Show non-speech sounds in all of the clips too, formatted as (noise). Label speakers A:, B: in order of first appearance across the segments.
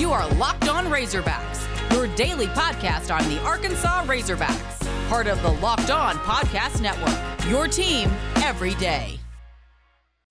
A: You are Locked On Razorbacks, your daily podcast on the Arkansas Razorbacks, part of the Locked On Podcast Network. Your team every day.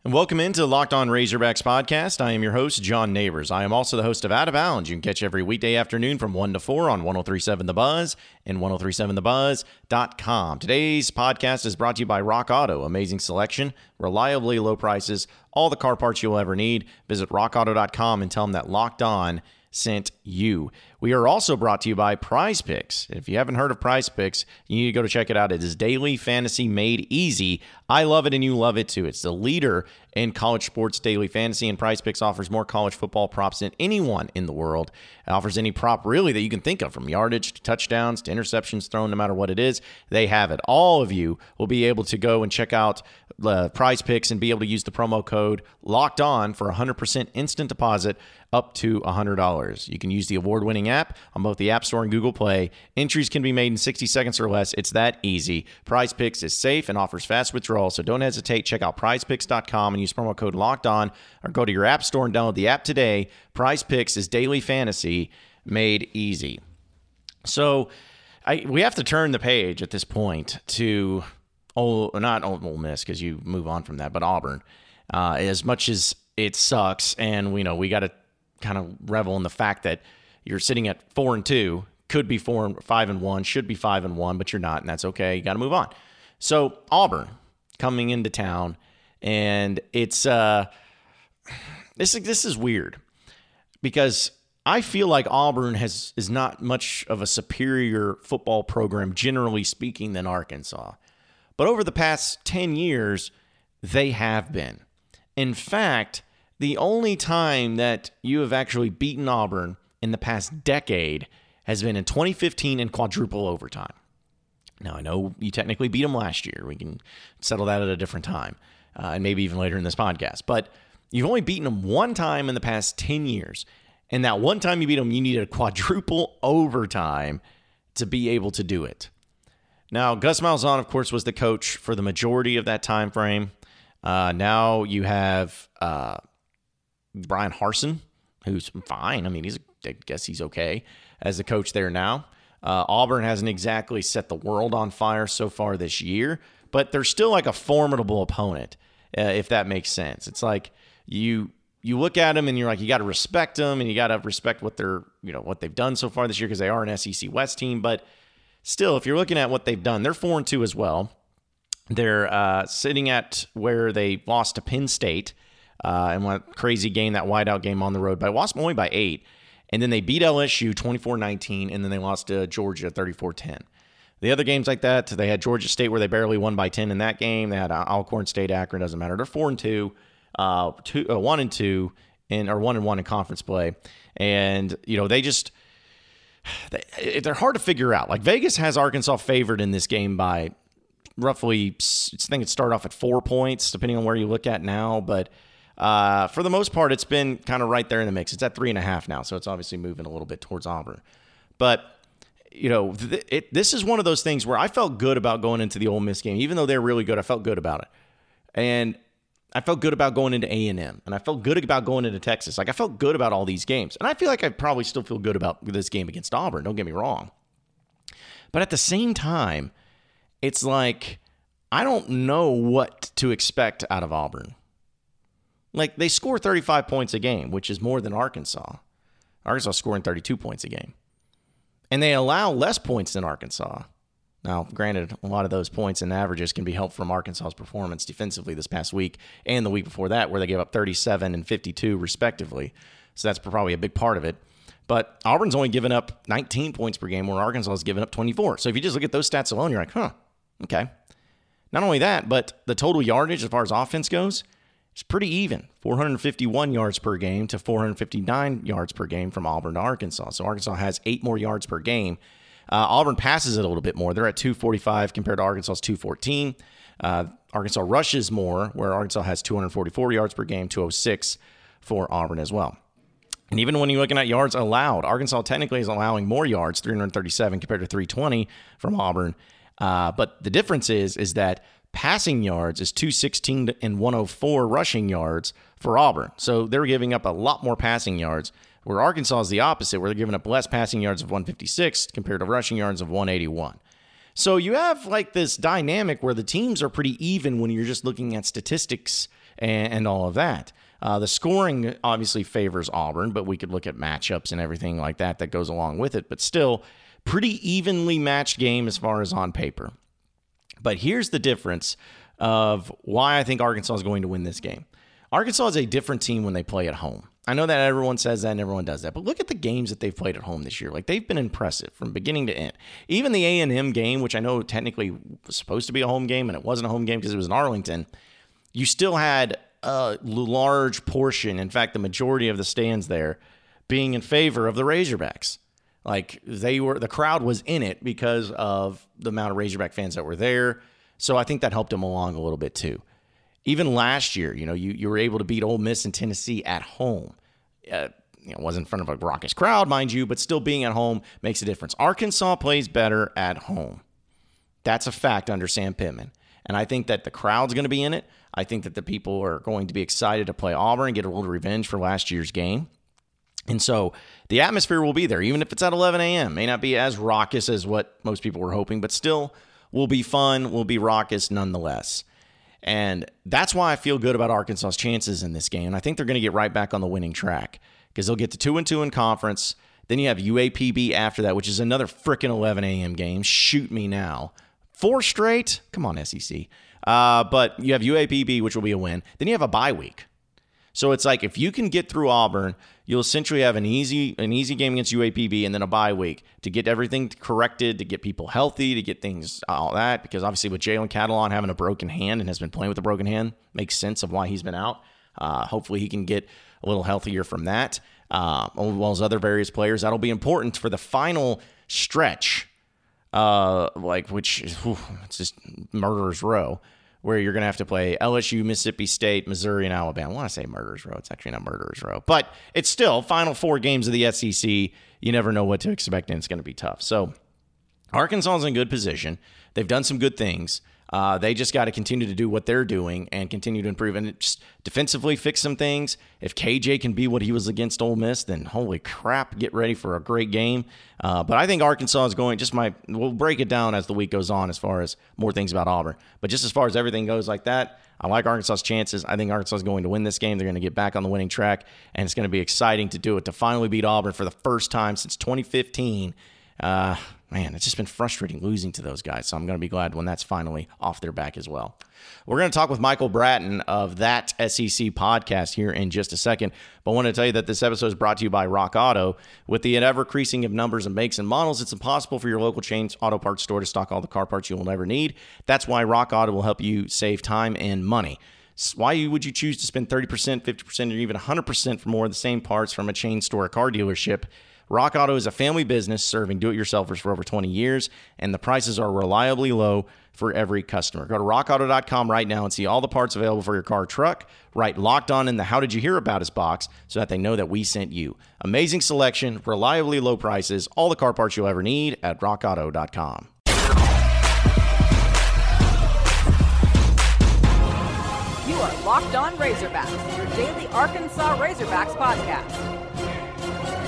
B: And welcome into Locked On Razorbacks podcast. I am your host, John Neighbors. I am also the host of Out of Bounds. You can catch every weekday afternoon from 1 to 4 on 1037 The Buzz and 1037TheBuzz.com. Today's podcast is brought to you by Rock Auto. Amazing selection, reliably low prices, all the car parts you'll ever need. Visit rockauto.com and tell them that Locked On sent you. We are also brought to you by Prize Picks. If you haven't heard of Prize Picks, you need to go to check it out. It is daily fantasy made easy. I love it and you love it too. It's the leader in college sports daily fantasy, and Prize Picks offers more college football props than anyone in the world. It offers any prop really that you can think of from yardage to touchdowns to interceptions thrown, no matter what it is. They have it. All of you will be able to go and check out the Prize Picks and be able to use the promo code locked on for 100% instant deposit up to $100. You can use the award winning app on both the App Store and Google Play. Entries can be made in 60 seconds or less. It's that easy. Prize Picks is safe and offers fast withdrawals, so don't hesitate. Check out prizepicks.com and use promo code locked on or go to your App Store and download the app today. Prize Picks is daily fantasy made easy. So I, we have to turn the page at this point to, oh, not Ole Miss because you move on from that, but Auburn. Uh, as much as it sucks, and we know we got to kind of revel in the fact that you're sitting at four and two, could be four and five and one, should be five and one, but you're not, and that's okay. You got to move on. So Auburn coming into town, and it's uh, this this is weird because I feel like Auburn has is not much of a superior football program, generally speaking, than Arkansas. But over the past 10 years, they have been. In fact, the only time that you have actually beaten Auburn in the past decade has been in 2015 in quadruple overtime. Now, I know you technically beat them last year. We can settle that at a different time, uh, and maybe even later in this podcast. But you've only beaten them one time in the past 10 years. And that one time you beat them, you needed a quadruple (laughs) overtime to be able to do it. Now, Gus Malzahn, of course, was the coach for the majority of that time frame. Uh, now you have uh, Bryan Harsin, who's fine. I mean, he's I guess he's okay as the coach there now. Uh, Auburn hasn't exactly set the world on fire so far this year, but they're still like a formidable opponent, uh, if that makes sense. It's like you you look at them and you're like you got to respect them and you got to respect what they're you know what they've done so far this year because they are an SEC West team, but still, if you're looking at what they've done, they're four and two as well. They're uh, sitting at where they lost to Penn State uh, and what crazy game that wideout game on the road, by lost only by eight. And then they beat LSU 24 19, and then they lost to Georgia 34 10. The other games like that, they had Georgia State where they barely won by 10 in that game. They had Alcorn State, Akron, doesn't matter. They're 4 and 2, uh, two, uh, 1 and 2, in, or 1 and 1 in conference play. And, you know, they just, (sighs) they, they're hard to figure out. Like Vegas has Arkansas favored in this game by roughly, I think it started off at four points, depending on where you look at now. But uh, for the most part, it's been kind of right there in the mix. It's at three and a half now, so it's obviously moving a little bit towards Auburn. But you know, th- it, this is one of those things where I felt good about going into the Ole Miss game, even though they're really good. I felt good about it, and I felt good about going into A and M, and I felt good about going into Texas. Like I felt good about all these games, and I feel like I probably still feel good about this game against Auburn. Don't get me wrong, but at the same time, it's like I don't know what to expect out of Auburn. Like they score 35 points a game, which is more than Arkansas. Arkansas scoring 32 points a game. And they allow less points than Arkansas. Now, granted, a lot of those points and averages can be helped from Arkansas's performance defensively this past week and the week before that, where they gave up 37 and 52, respectively. So that's probably a big part of it. But Auburn's only given up 19 points per game, where Arkansas has given up 24. So if you just look at those stats alone, you're like, huh, okay. Not only that, but the total yardage as far as offense goes, it's pretty even 451 yards per game to 459 yards per game from Auburn to Arkansas. So Arkansas has eight more yards per game. Uh, Auburn passes it a little bit more. They're at 245 compared to Arkansas's 214. Uh, Arkansas rushes more, where Arkansas has 244 yards per game, 206 for Auburn as well. And even when you're looking at yards allowed, Arkansas technically is allowing more yards, 337 compared to 320 from Auburn. Uh, but the difference is is that passing yards is 216 and 104 rushing yards for Auburn. So they're giving up a lot more passing yards, where Arkansas is the opposite, where they're giving up less passing yards of 156 compared to rushing yards of 181. So you have like this dynamic where the teams are pretty even when you're just looking at statistics and, and all of that. Uh, the scoring obviously favors Auburn, but we could look at matchups and everything like that that goes along with it. But still, pretty evenly matched game as far as on paper. But here's the difference of why I think Arkansas is going to win this game. Arkansas is a different team when they play at home. I know that everyone says that and everyone does that, but look at the games that they've played at home this year. Like they've been impressive from beginning to end. Even the A and M game, which I know technically was supposed to be a home game and it wasn't a home game because it was in Arlington, you still had a large portion, in fact, the majority of the stands there, being in favor of the Razorbacks. Like they were, the crowd was in it because of the amount of Razorback fans that were there. So I think that helped them along a little bit too. Even last year, you know, you, you were able to beat Ole Miss and Tennessee at home. Uh, you know, wasn't in front of a raucous crowd, mind you, but still being at home makes a difference. Arkansas plays better at home. That's a fact under Sam Pittman. And I think that the crowd's going to be in it. I think that the people are going to be excited to play Auburn and get a little revenge for last year's game. And so the atmosphere will be there, even if it's at 11 a.m. May not be as raucous as what most people were hoping, but still will be fun, will be raucous nonetheless. And that's why I feel good about Arkansas's chances in this game. I think they're going to get right back on the winning track because they'll get to two and two in conference. Then you have UAPB after that, which is another freaking 11 a.m. game. Shoot me now. Four straight? Come on, SEC. Uh, but you have UAPB, which will be a win. Then you have a bye week. So it's like if you can get through Auburn, you'll essentially have an easy an easy game against UAPB and then a bye week to get everything corrected, to get people healthy, to get things all that. Because obviously with Jalen Catalon having a broken hand and has been playing with a broken hand, makes sense of why he's been out. Uh, hopefully he can get a little healthier from that, uh, as well as other various players. That'll be important for the final stretch, uh, like which whew, it's just murderer's row where you're going to have to play LSU, Mississippi State, Missouri, and Alabama. I want to say Murderers Row. It's actually not Murderers Row, but it's still final four games of the SEC. You never know what to expect, and it's going to be tough. So Arkansas is in good position. They've done some good things. Uh, they just got to continue to do what they're doing and continue to improve and just defensively fix some things. If KJ can be what he was against Ole Miss, then holy crap, get ready for a great game. Uh, but I think Arkansas is going. Just my we'll break it down as the week goes on as far as more things about Auburn. But just as far as everything goes like that, I like Arkansas's chances. I think Arkansas is going to win this game. They're going to get back on the winning track, and it's going to be exciting to do it to finally beat Auburn for the first time since 2015. Uh, man, it's just been frustrating losing to those guys. So I'm going to be glad when that's finally off their back as well. We're going to talk with Michael Bratton of that SEC podcast here in just a second. But I want to tell you that this episode is brought to you by Rock Auto. With the ever increasing of numbers and makes and models, it's impossible for your local chain auto parts store to stock all the car parts you will never need. That's why Rock Auto will help you save time and money. Why would you choose to spend 30%, 50%, or even 100% for more of the same parts from a chain store or car dealership? Rock Auto is a family business serving do it yourselfers for over 20 years, and the prices are reliably low for every customer. Go to rockauto.com right now and see all the parts available for your car truck. Write locked on in the How Did You Hear About Us box so that they know that we sent you. Amazing selection, reliably low prices, all the car parts you'll ever need at rockauto.com.
A: You are Locked On Razorbacks, your daily Arkansas Razorbacks podcast.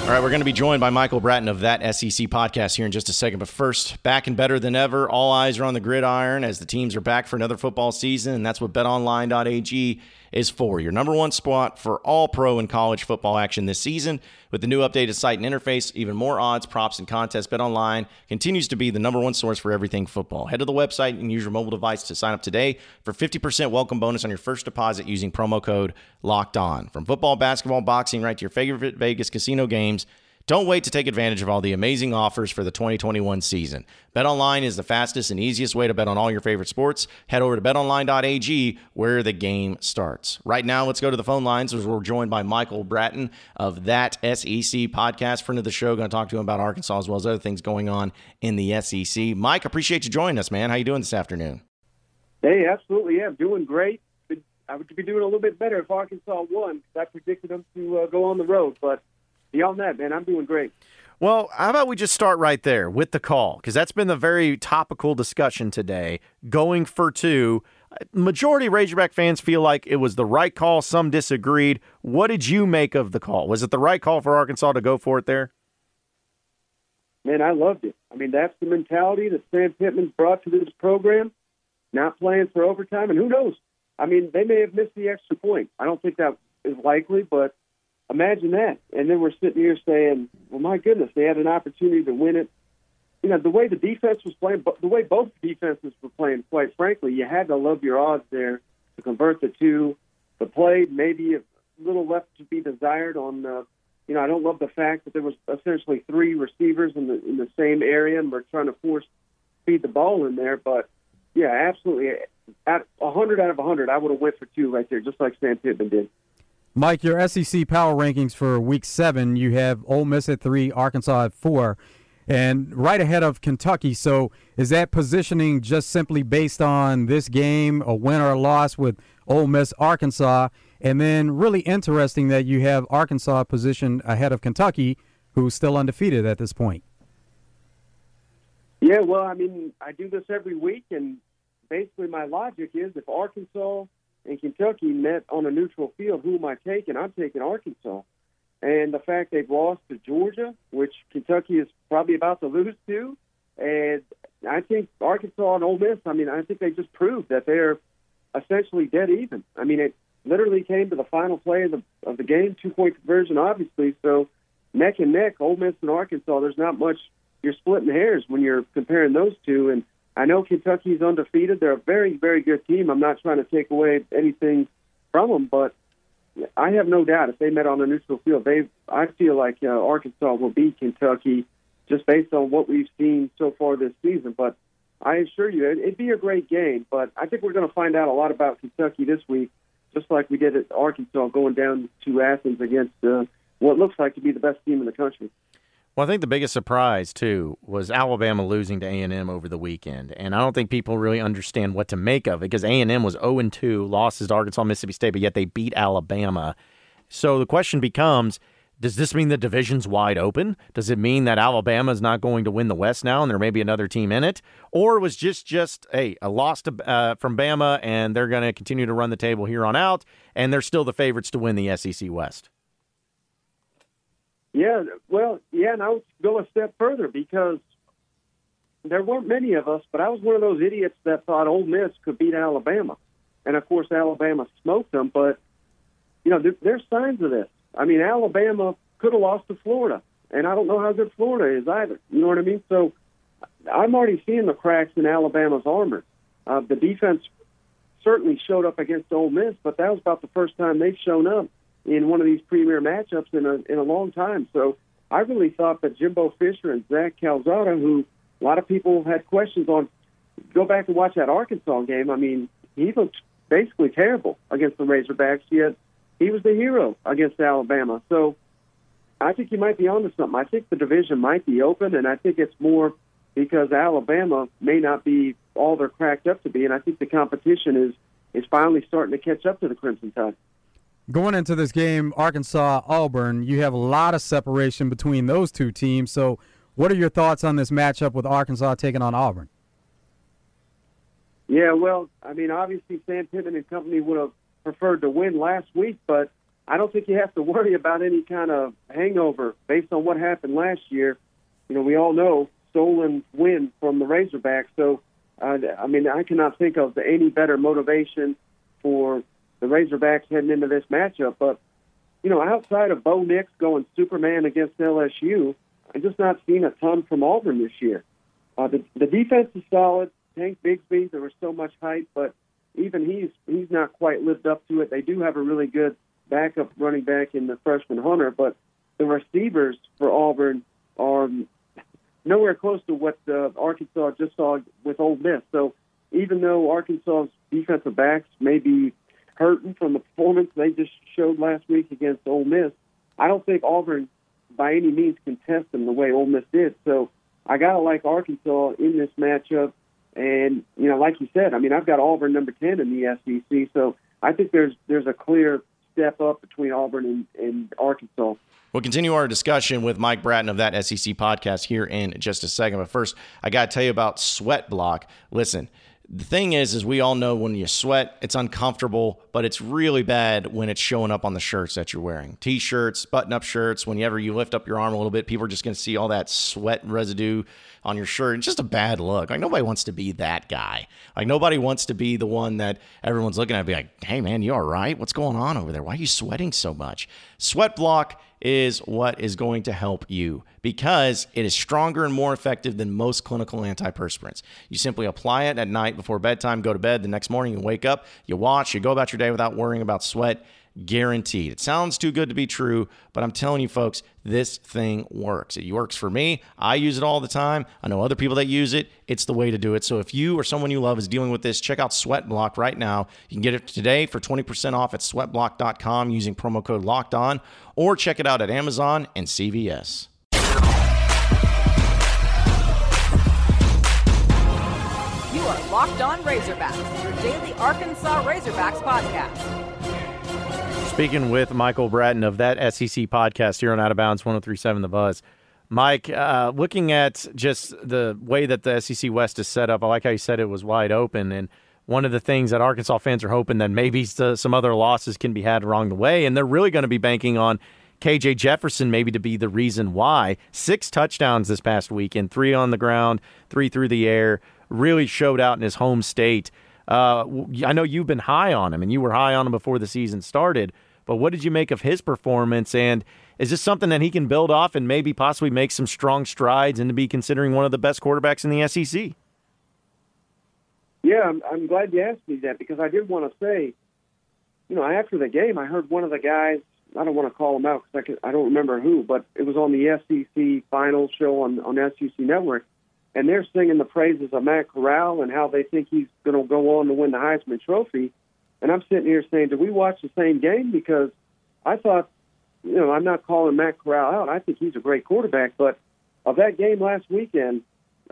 B: All right, we're going to be joined by Michael Bratton of that SEC podcast here in just a second. But first, back and better than ever. All eyes are on the gridiron as the teams are back for another football season, and that's what betonline.ag is for. Your number one spot for all pro and college football action this season. With the new updated site and interface, even more odds, props, and contests, BetOnline continues to be the number one source for everything football. Head to the website and use your mobile device to sign up today for 50% welcome bonus on your first deposit using promo code LOCKED ON. From football, basketball, boxing, right to your favorite Vegas casino games, don't wait to take advantage of all the amazing offers for the 2021 season. BetOnline is the fastest and easiest way to bet on all your favorite sports. Head over to betonline.ag where the game starts. Right now, let's go to the phone lines as we're joined by Michael Bratton of that SEC podcast, friend of the show. Going to talk to him about Arkansas as well as other things going on in the SEC. Mike, appreciate you joining us, man. How you doing this afternoon?
C: Hey, absolutely. Yeah, I'm doing great. I would be doing a little bit better if Arkansas won. because I predicted them to uh, go on the road, but beyond that, man, I'm doing great.
B: Well, how about we just start right there with the call? Because that's been the very topical discussion today. Going for two. Majority Razorback fans feel like it was the right call. Some disagreed. What did you make of the call? Was it the right call for Arkansas to go for it there?
C: Man, I loved it. I mean, that's the mentality that Sam Pittman's brought to this program. Not playing for overtime, and who knows? I mean, they may have missed the extra point. I don't think that is likely, but Imagine that. And then we're sitting here saying, well, my goodness, they had an opportunity to win it. You know, the way the defense was playing, the way both defenses were playing, quite frankly, you had to love your odds there to convert the two. The play, maybe a little left to be desired on the, you know, I don't love the fact that there was essentially three receivers in the in the same area and we're trying to force feed the ball in there. But yeah, absolutely. At 100 out of 100, I would have went for two right there, just like Sam Pittman did.
D: Mike, your SEC power rankings for Week Seven, you have Ole Miss at three, Arkansas at four, and right ahead of Kentucky. So, is that positioning just simply based on this game, a win or a loss with Ole Miss, Arkansas, and then really interesting that you have Arkansas positioned ahead of Kentucky, who's still undefeated at this point.
C: Yeah, well, I mean, I do this every week, and basically my logic is if Arkansas and Kentucky met on a neutral field, who am I taking? I'm taking Arkansas. And the fact they've lost to Georgia, which Kentucky is probably about to lose to, and I think Arkansas and Ole Miss. I mean, I think they just proved that they're essentially dead even. I mean, it literally came to the final play of the of the game, two point conversion, obviously. So neck and neck, Ole Miss and Arkansas. There's not much. You're splitting hairs when you're comparing those two, and I know Kentucky's undefeated. They're a very, very good team. I'm not trying to take away anything from them, but I have no doubt if they met on a neutral field, they I feel like uh, Arkansas will beat Kentucky just based on what we've seen so far this season. But I assure you, it, it'd be a great game. But I think we're going to find out a lot about Kentucky this week, just like we did at Arkansas, going down to Athens against uh, what looks like to be the best team in the country.
B: Well, I think the biggest surprise too was Alabama losing to A and M over the weekend, and I don't think people really understand what to make of it because A and M was zero oh and two, losses to Arkansas, Mississippi State, but yet they beat Alabama. So the question becomes: Does this mean the division's wide open? Does it mean that Alabama is not going to win the West now, and there may be another team in it, or was just just hey a loss to, uh, from Bama, and they're going to continue to run the table here on out, and they're still the favorites to win the SEC West?
C: Yeah, well, yeah, and I would go a step further because there weren't many of us, but I was one of those idiots that thought Ole Miss could beat Alabama, and of course Alabama smoked them. But you know, there, there's signs of this. I mean, Alabama could have lost to Florida, and I don't know how good Florida is either. You know what I mean? So I'm already seeing the cracks in Alabama's armor. Uh, the defense certainly showed up against Ole Miss, but that was about the first time they've shown up in one of these premier matchups in a in a long time. So I really thought that Jimbo Fisher and Zach Calzada, who a lot of people had questions on, go back and watch that Arkansas game. I mean, he looked basically terrible against the Razorbacks. Yet he was the hero against Alabama. So I think you might be onto something. I think the division might be open, and I think it's more because Alabama may not be all they're cracked up to be, and I think the competition is is finally starting to catch up to the Crimson Tide.
D: Going into this game, Arkansas Auburn, you have a lot of separation between those two teams. So, what are your thoughts on this matchup with Arkansas taking on Auburn?
C: Yeah, well, I mean, obviously Sam Pittman and company would have preferred to win last week, but I don't think you have to (laughs) worry about any kind of hangover based on what happened last year. You know, we all know stolen win from the Razorbacks. So, uh, I mean, I cannot think of any better motivation for the Razorbacks heading into this matchup. But you know, outside of Bo Nix going Superman against LSU, I'm just not seeing a ton from Auburn this year. Uh, the the defense is solid. Tank Bigsby, there was so much hype, but even he's he's not quite lived up to it. They do have a really good backup running back in the freshman Hunter, but the receivers for Auburn are nowhere close to what uh, Arkansas just saw with Ole Miss. So even though Arkansas's defensive backs may be hurting from the performance they just showed last week against Ole Miss. I don't think Auburn by any means can test them the way Ole Miss did. So I gotta like Arkansas in this matchup. And you know, like you said, I mean, I've got Auburn number ten in the SEC, so I think there's there's a clear step up between Auburn and, and Arkansas.
B: We'll continue our discussion with Mike Bratton of that SEC podcast here in just a second. But first, I got to tell you about Sweat Block. Listen, the thing is, is we all know when you sweat, it's uncomfortable, but it's really bad when it's showing up on the shirts that you're wearing. T-shirts, button-up shirts. Whenever you lift up your arm a little bit, people are just going to see all that sweat residue on your shirt. It's just a bad look. Like nobody wants to be that guy. Like nobody wants to be the one that everyone's looking at be like, "Hey man, you all right? What's going on over there? Why are you sweating so much?" Sweat Block is what is going to help you because it is stronger and more effective than most clinical antiperspirants. You simply apply it at night before bedtime, go to bed. The next morning, you wake up, you wash, you go about your day without worrying about sweat guaranteed. It sounds too good to be true, but I'm telling you, folks, this thing works. It works for me. I use it all the time. I know other people that use it. It's the way to do it. So if you or someone you love is dealing with this, check out Sweatblock right now. You can get it today for 20% off at sweatblock.com using promo code locked on, or check it out at Amazon and CVS.
A: You are Locked On Razorbacks, your daily Arkansas Razorbacks podcast.
B: Speaking with Michael Bratton of that SEC podcast here on Out of Bounds 1037 The Buzz. Mike, uh, looking at just the way that the SEC West is set up, I like how you said it was wide open. And one of the things that Arkansas fans are hoping that maybe some other losses can be had along the way. And they're really going to be banking on KJ Jefferson maybe to be the reason why. Six touchdowns this past weekend, three on the ground, three through the air, really showed out in his home state. Uh, I know you've been high on him, and you were high on him before the season started. But what did you make of his performance? And is this something that he can build off and maybe possibly make some strong strides and to be considering one of the best quarterbacks in the SEC?
C: Yeah, I'm, I'm glad you asked me that because I did want to say, you know, after the game, I heard one of the guys. I don't want to call him out because I, I don't remember who, but it was on the SEC final show on on SEC Network, and they're singing the praises of Matt Corral and how they think he's going to go on to win the Heisman Trophy. And I'm sitting here saying, did we watch the same game? Because I thought, you know, I'm not calling Matt Corral out. I think he's a great quarterback, but of that game last weekend,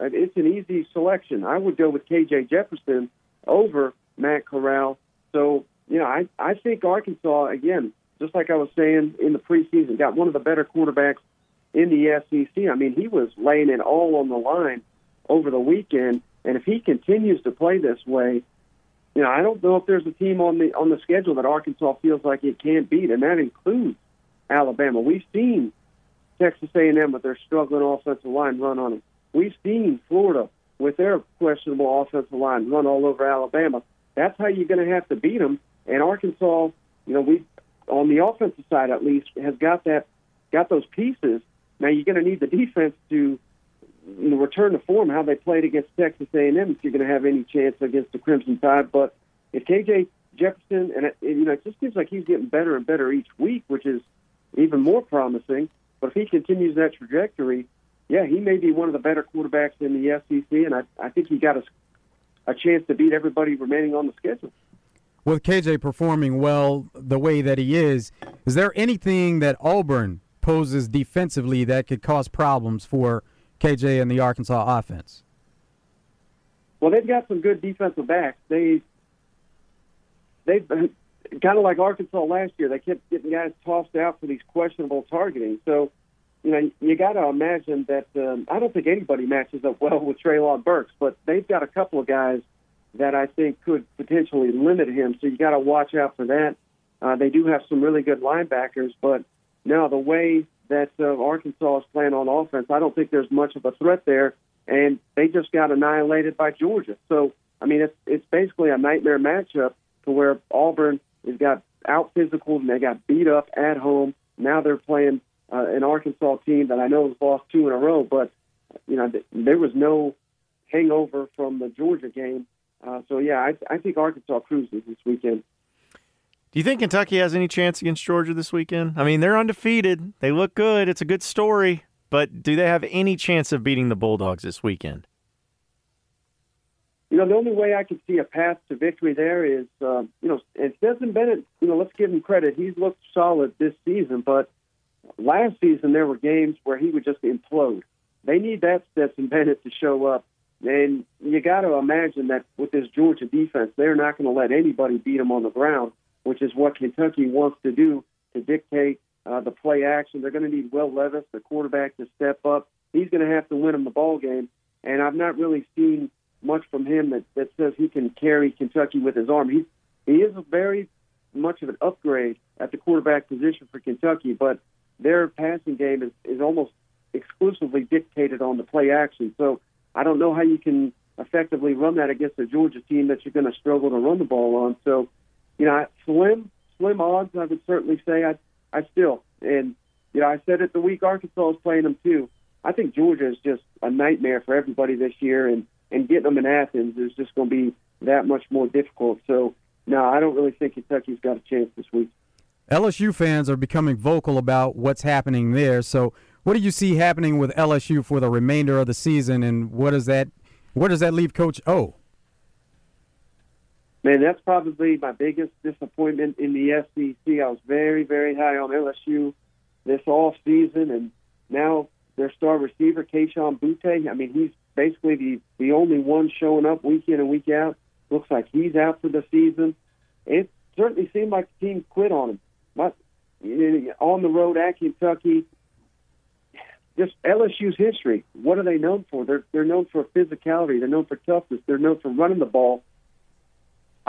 C: uh, it's an easy selection. I would go with KJ Jefferson over Matt Corral. So, you know, I, I think Arkansas, again, just like I was saying in the preseason, got one of the better quarterbacks in the SEC. I mean, he was laying it all on the line over the weekend. And if he continues to play this way, you know, I don't know if there's a team on the on the schedule that Arkansas feels like it can't beat, and that includes Alabama. We've seen Texas A&M with their struggling offensive line run on them. We've seen Florida with their questionable offensive line run all over Alabama. That's how you're going to have to beat them. And Arkansas, you know, we on the offensive side at least has got that got those pieces. Now you're going to need the defense to know, return to form how they played against Texas A&M if you're going to have any chance against the Crimson Tide. But if KJ Jefferson and it, you know, it just seems like he's getting better and better each week, which is even more promising. But if he continues that trajectory, yeah, he may be one of the better quarterbacks in the SEC, and I, I think he got a, a chance to beat everybody remaining on the schedule.
D: With KJ performing well the way that he is, is there anything that Auburn poses defensively that could cause problems for KJ and the Arkansas offense?
C: Well, they've got some good defensive backs. They they've been kind of like Arkansas last year. They kept getting guys tossed out for these questionable targeting. So, you know, you got to imagine that. Um, I don't think anybody matches up well with Treylon Burks, but they've got a couple of guys that I think could potentially limit him. So you got to watch out for that. Uh, they do have some really good linebackers, but now the way that uh, Arkansas is playing on offense, I don't think there's much of a threat there. And they just got annihilated by Georgia. So, I mean, it's it's basically a nightmare matchup to where Auburn has got out physical and they got beat up at home. Now they're playing uh, an Arkansas team that I know has lost two in a row, but you know th- there was no hangover from the Georgia game. Uh, so yeah, I, I think Arkansas cruises this weekend.
B: Do you think Kentucky has any chance against Georgia this weekend? I mean, they're undefeated. They look good. It's a good story. But do they have any chance of beating the Bulldogs this weekend?
C: You know, the only way I can see a path to victory there is, uh, you know, and Stetson Bennett, you know, let's give him credit. He's looked solid this season, but last season there were games where he would just implode. They need that Stetson Bennett to show up. And you got to imagine that with this Georgia defense, they're not going to let anybody beat them on the ground. Which is what Kentucky wants to do to dictate uh, the play action. They're going to need Will Levis, the quarterback, to step up. He's going to have to win them the ball game, and I've not really seen much from him that, that says he can carry Kentucky with his arm. He he is a very much of an upgrade at the quarterback position for Kentucky, but their passing game is, is almost exclusively dictated on the play action. So I don't know how you can effectively run that against a Georgia team that you're going to struggle to run the ball on. So, you know, slim, slim odds, I would certainly say. I, I still, and, you know, I said it the week Arkansas was playing them too. I think Georgia is just a nightmare for everybody this year, and, and getting them in Athens is just going to be that much more difficult. So, no, I don't really think Kentucky's got a chance this week.
D: LSU fans are becoming vocal about what's happening there. So, what do you see happening with LSU for the remainder of the season, and what does that where does that leave Coach O?
C: Man, that's probably my biggest disappointment in the SEC. I was very, very high on LSU this off season, and now their star receiver, Kayshon Boutte. I mean, he's basically the the only one showing up week in and week out. Looks like he's out for the season. It certainly seemed like the team quit on him. But eh, on the road at Kentucky, just LSU's history. What are they known for? They're they're known for physicality. They're known for toughness. They're known for running the ball.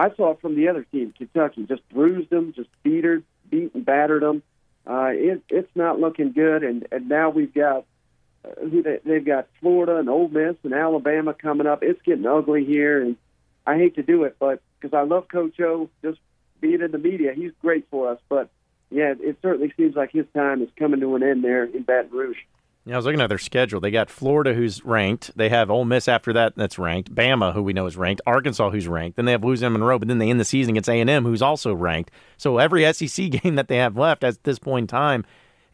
C: I saw from the other team, Kentucky, just bruised them, just beat her, beat and battered them. Uh, it, it's not looking good, and and now we've got uh, they've got Florida and Ole Miss and Alabama coming up. It's getting ugly here, and I hate to do it, but because I love Coach O, just being in the media, he's great for us. But yeah, it certainly seems like his time is coming to an end there in Baton Rouge.
B: Yeah, I was looking at their schedule. They got Florida, who's ranked. They have Ole Miss after that, that's ranked. Bama, who we know is ranked. Arkansas, who's ranked. Then they have Louisiana Monroe, but then they end the season against A and M, who's also ranked. So every SEC (laughs) game that they have left at this point in time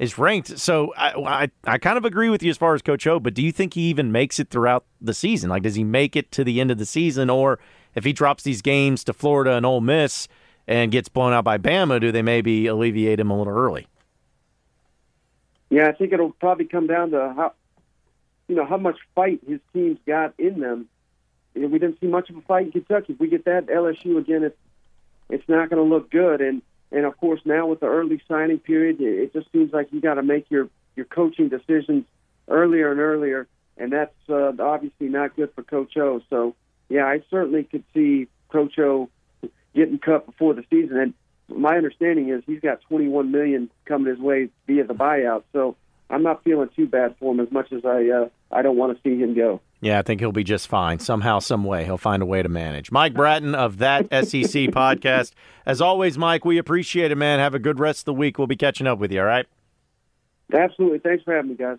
B: is ranked. So I, I, I kind of agree with you as far as Coach O, but do you think he even makes it throughout the season? Like, does he make it to the end of the season, or if he drops these games to Florida and Ole Miss and gets blown out by Bama, do they maybe alleviate him a little early?
C: Yeah, I think it'll probably come down to how, you know, how much fight his team's got in them. We didn't see much of a fight in Kentucky. If we get that LSU again, it's it's not going to look good. And and of course now with the early signing period, it just seems like you got to make your your coaching decisions earlier and earlier, and that's uh, obviously not good for Coach O. So yeah, I certainly could see Coach O getting cut before the season. And my understanding is he's got 21 million coming his way via the buyout. So I'm not feeling too bad for him as much as I uh, I don't want to see him go.
B: Yeah, I think he'll be just fine. Somehow, some way, he'll find a way to manage. Mike Bratton of that (laughs) SEC podcast. As always, Mike, we appreciate it, man. Have a good rest of the week. We'll be catching up with you. All right.
C: Absolutely. Thanks for having me, guys.